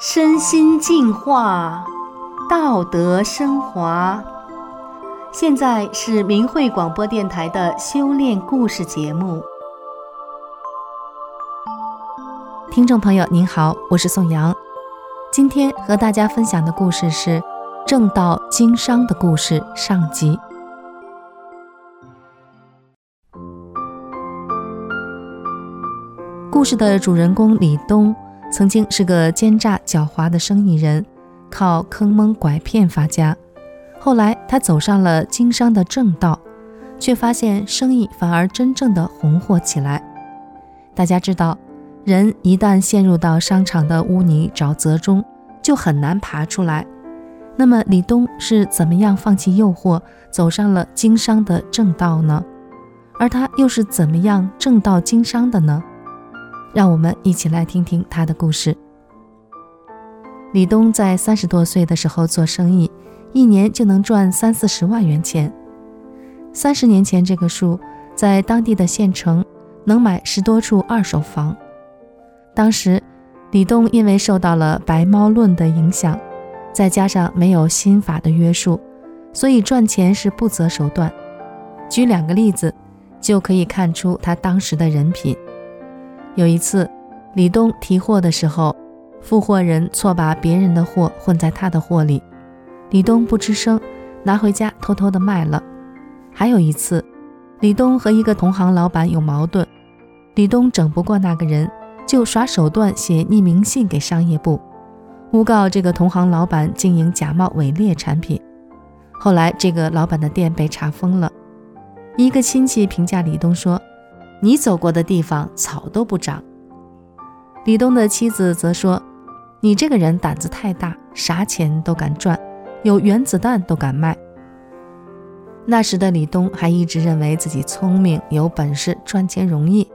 身心净化，道德升华。现在是明慧广播电台的修炼故事节目。听众朋友您好，我是宋阳。今天和大家分享的故事是正道经商的故事上集。故事的主人公李东。曾经是个奸诈狡猾的生意人，靠坑蒙拐骗发家。后来他走上了经商的正道，却发现生意反而真正的红火起来。大家知道，人一旦陷入到商场的污泥沼泽中，就很难爬出来。那么李东是怎么样放弃诱惑，走上了经商的正道呢？而他又是怎么样正道经商的呢？让我们一起来听听他的故事。李东在三十多岁的时候做生意，一年就能赚三四十万元钱。三十年前，这个数在当地的县城能买十多处二手房。当时，李东因为受到了白猫论的影响，再加上没有心法的约束，所以赚钱是不择手段。举两个例子，就可以看出他当时的人品。有一次，李东提货的时候，付货人错把别人的货混在他的货里，李东不吱声，拿回家偷偷的卖了。还有一次，李东和一个同行老板有矛盾，李东整不过那个人，就耍手段写匿名信给商业部，诬告这个同行老板经营假冒伪劣产品。后来这个老板的店被查封了。一个亲戚评价李东说。你走过的地方草都不长。李东的妻子则说：“你这个人胆子太大，啥钱都敢赚，有原子弹都敢卖。”那时的李东还一直认为自己聪明有本事，赚钱容易。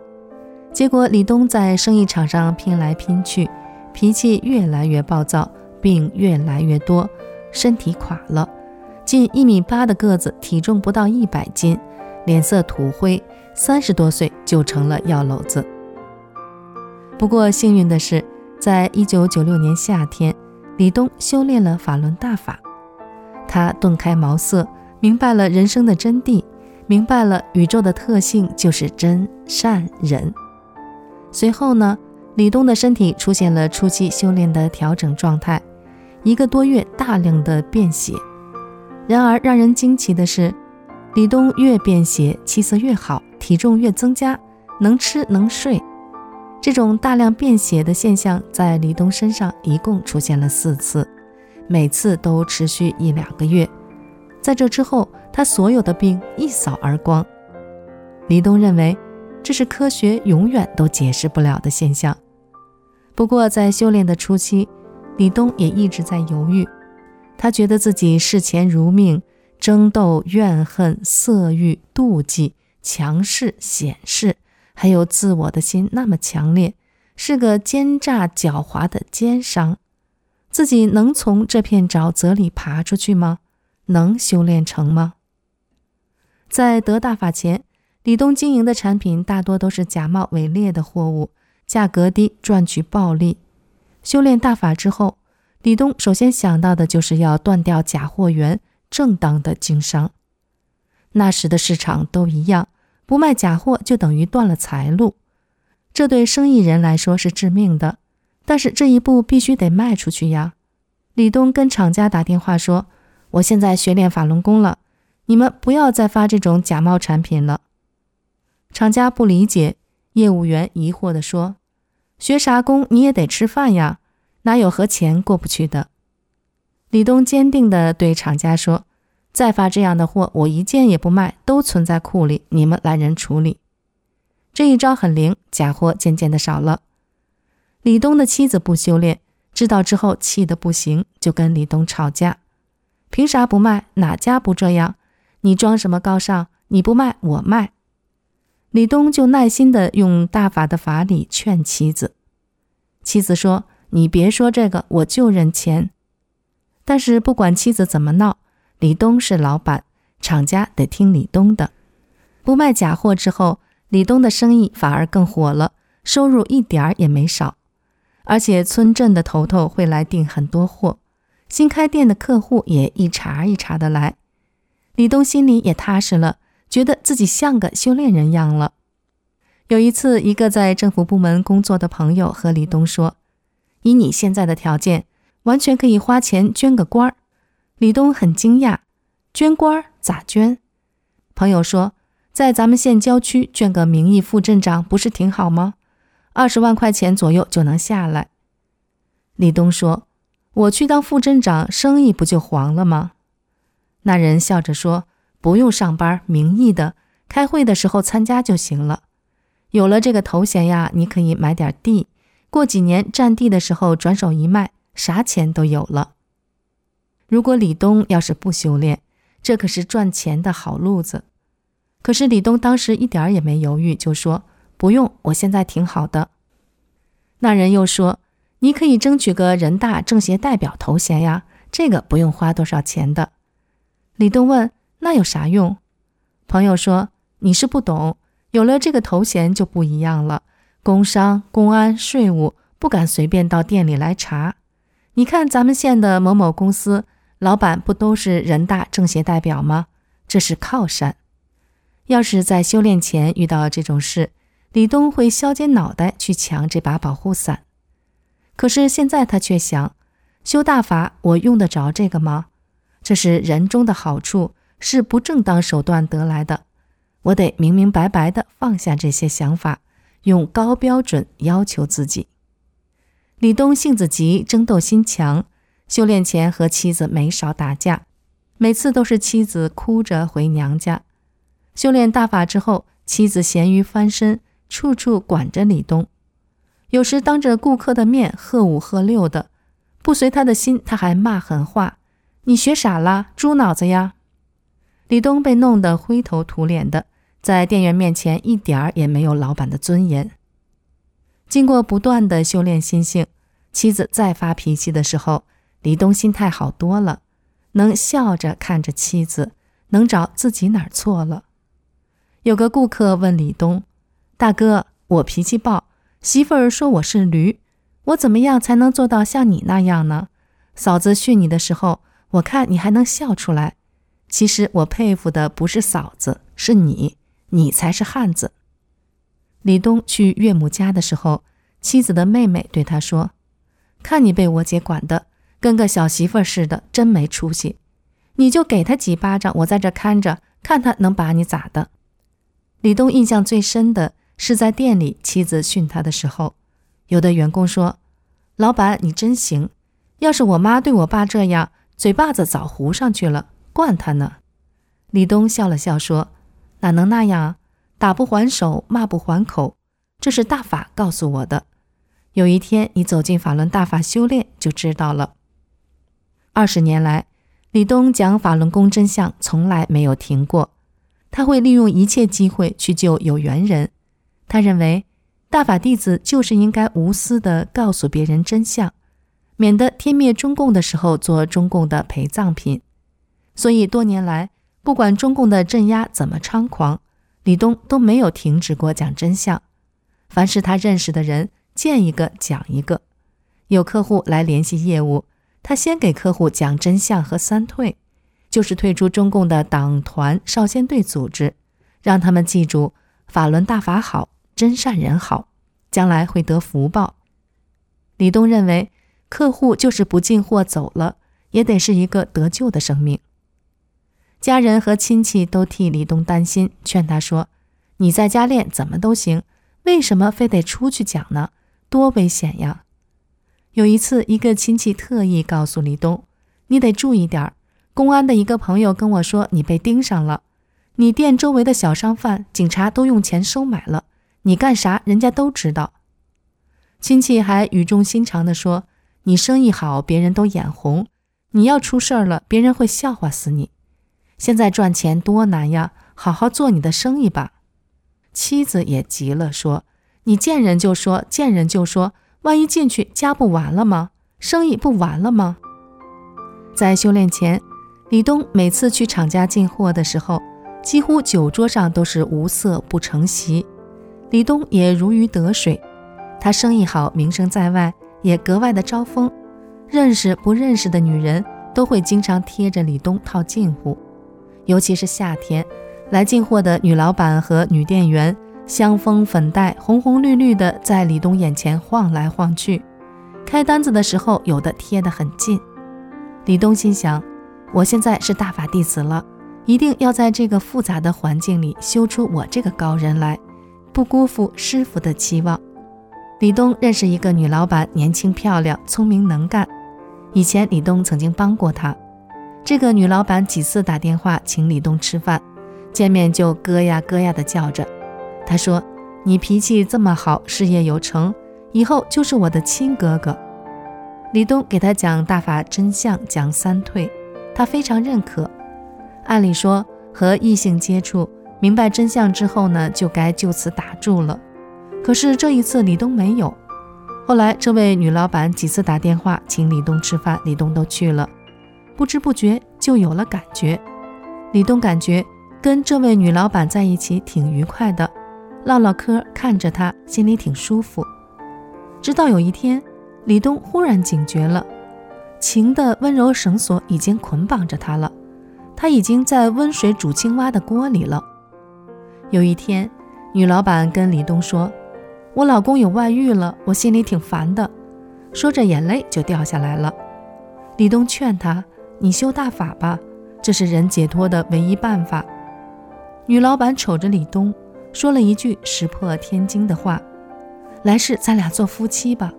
结果李东在生意场上拼来拼去，脾气越来越暴躁，病越来越多，身体垮了，近一米八的个子，体重不到一百斤，脸色土灰。三十多岁就成了药篓子。不过幸运的是，在一九九六年夏天，李东修炼了法轮大法，他顿开茅塞，明白了人生的真谛，明白了宇宙的特性就是真善忍。随后呢，李东的身体出现了初期修炼的调整状态，一个多月大量的便血。然而让人惊奇的是，李东越便血，气色越好。体重越增加，能吃能睡，这种大量便血的现象在李东身上一共出现了四次，每次都持续一两个月。在这之后，他所有的病一扫而光。李东认为这是科学永远都解释不了的现象。不过在修炼的初期，李东也一直在犹豫，他觉得自己视钱如命，争斗、怨恨、色欲、妒忌。强势显示，还有自我的心那么强烈，是个奸诈狡猾的奸商。自己能从这片沼泽里爬出去吗？能修炼成吗？在得大法前，李东经营的产品大多都是假冒伪劣的货物，价格低，赚取暴利。修炼大法之后，李东首先想到的就是要断掉假货源，正当的经商。那时的市场都一样。不卖假货就等于断了财路，这对生意人来说是致命的。但是这一步必须得迈出去呀！李东跟厂家打电话说：“我现在学练法轮功了，你们不要再发这种假冒产品了。”厂家不理解，业务员疑惑地说：“学啥功你也得吃饭呀，哪有和钱过不去的？”李东坚定地对厂家说。再发这样的货，我一件也不卖，都存在库里，你们来人处理。这一招很灵，假货渐渐的少了。李东的妻子不修炼，知道之后气得不行，就跟李东吵架。凭啥不卖？哪家不这样？你装什么高尚？你不卖，我卖。李东就耐心的用大法的法理劝妻子。妻子说：“你别说这个，我就认钱。”但是不管妻子怎么闹。李东是老板，厂家得听李东的。不卖假货之后，李东的生意反而更火了，收入一点儿也没少。而且村镇的头头会来订很多货，新开店的客户也一茬一茬的来。李东心里也踏实了，觉得自己像个修炼人样了。有一次，一个在政府部门工作的朋友和李东说：“以你现在的条件，完全可以花钱捐个官儿。”李东很惊讶：“捐官咋捐？”朋友说：“在咱们县郊区捐个名义副镇长，不是挺好吗？二十万块钱左右就能下来。”李东说：“我去当副镇长，生意不就黄了吗？”那人笑着说：“不用上班，名义的，开会的时候参加就行了。有了这个头衔呀，你可以买点地，过几年占地的时候转手一卖，啥钱都有了。如果李东要是不修炼，这可是赚钱的好路子。可是李东当时一点儿也没犹豫，就说：‘不用，我现在挺好的。’那人又说：‘你可以争取个人大政协代表头衔呀，这个不用花多少钱的。’”李东问：“那有啥用？”朋友说：“你是不懂，有了这个头衔就不一样了。工商、公安、税务不敢随便到店里来查。你看咱们县的某某公司老板不都是人大政协代表吗？这是靠山。要是在修炼前遇到这种事，李东会削尖脑袋去抢这把保护伞。可是现在他却想：修大法，我用得着这个吗？”这是人中的好处，是不正当手段得来的。我得明明白白的放下这些想法，用高标准要求自己。李东性子急，争斗心强，修炼前和妻子没少打架，每次都是妻子哭着回娘家。修炼大法之后，妻子咸鱼翻身，处处管着李东，有时当着顾客的面喝五喝六的，不随他的心，他还骂狠话。你学傻了，猪脑子呀！李东被弄得灰头土脸的，在店员面前一点儿也没有老板的尊严。经过不断的修炼心性，妻子再发脾气的时候，李东心态好多了，能笑着看着妻子，能找自己哪儿错了。有个顾客问李东：“大哥，我脾气暴，媳妇儿说我是驴，我怎么样才能做到像你那样呢？嫂子训你的时候。”我看你还能笑出来，其实我佩服的不是嫂子，是你，你才是汉子。李东去岳母家的时候，妻子的妹妹对他说：“看你被我姐管的，跟个小媳妇似的，真没出息。你就给他几巴掌，我在这看着，看他能把你咋的。”李东印象最深的是在店里妻子训他的时候，有的员工说：“老板你真行，要是我妈对我爸这样。”嘴巴子早糊上去了，惯他呢。李东笑了笑说：“哪能那样？打不还手，骂不还口，这是大法告诉我的。有一天你走进法轮大法修炼，就知道了。”二十年来，李东讲法轮功真相从来没有停过。他会利用一切机会去救有缘人。他认为，大法弟子就是应该无私地告诉别人真相。免得天灭中共的时候做中共的陪葬品，所以多年来，不管中共的镇压怎么猖狂，李东都没有停止过讲真相。凡是他认识的人见一个讲一个，有客户来联系业务，他先给客户讲真相和三退，就是退出中共的党团少先队组织，让他们记住法轮大法好，真善人好，将来会得福报。李东认为。客户就是不进货走了，也得是一个得救的生命。家人和亲戚都替李东担心，劝他说：“你在家练怎么都行，为什么非得出去讲呢？多危险呀！”有一次，一个亲戚特意告诉李东：“你得注意点儿。公安的一个朋友跟我说，你被盯上了。你店周围的小商贩，警察都用钱收买了。你干啥，人家都知道。”亲戚还语重心长地说。你生意好，别人都眼红；你要出事儿了，别人会笑话死你。现在赚钱多难呀，好好做你的生意吧。妻子也急了，说：“你见人就说，见人就说，万一进去家不完了吗？生意不完了吗？”在修炼前，李东每次去厂家进货的时候，几乎酒桌上都是无色不成席。李东也如鱼得水，他生意好，名声在外，也格外的招风。认识不认识的女人都会经常贴着李东套近乎，尤其是夏天，来进货的女老板和女店员，香风粉黛，红红绿绿的，在李东眼前晃来晃去。开单子的时候，有的贴得很近。李东心想：我现在是大法弟子了，一定要在这个复杂的环境里修出我这个高人来。不辜负师傅的期望。李东认识一个女老板，年轻漂亮，聪明能干。以前李东曾经帮过她。这个女老板几次打电话请李东吃饭，见面就哥呀哥呀的叫着。他说：“你脾气这么好，事业有成，以后就是我的亲哥哥。”李东给他讲大法真相，讲三退，他非常认可。按理说和异性接触。明白真相之后呢，就该就此打住了。可是这一次李东没有。后来这位女老板几次打电话请李东吃饭，李东都去了。不知不觉就有了感觉。李东感觉跟这位女老板在一起挺愉快的，唠唠嗑，看着他心里挺舒服。直到有一天，李东忽然警觉了，情的温柔绳索已经捆绑着他了，他已经在温水煮青蛙的锅里了。有一天，女老板跟李东说：“我老公有外遇了，我心里挺烦的。”说着，眼泪就掉下来了。李东劝她：“你修大法吧，这是人解脱的唯一办法。”女老板瞅着李东，说了一句石破天惊的话：“来世咱俩做夫妻吧。”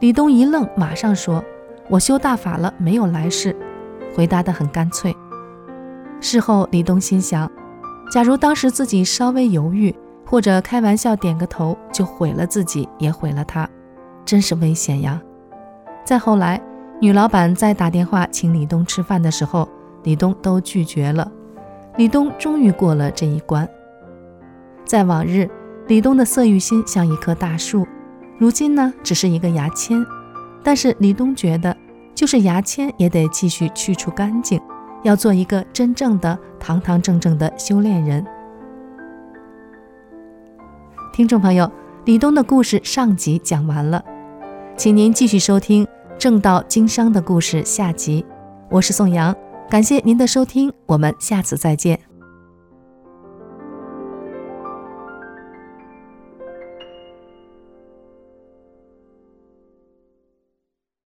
李东一愣，马上说：“我修大法了，没有来世。”回答得很干脆。事后，李东心想。假如当时自己稍微犹豫，或者开玩笑点个头，就毁了自己，也毁了他，真是危险呀！再后来，女老板在打电话请李东吃饭的时候，李东都拒绝了。李东终于过了这一关。在往日，李东的色欲心像一棵大树，如今呢，只是一个牙签。但是李东觉得，就是牙签也得继续去除干净。要做一个真正的堂堂正正的修炼人。听众朋友，李东的故事上集讲完了，请您继续收听《正道经商的故事》下集。我是宋阳，感谢您的收听，我们下次再见。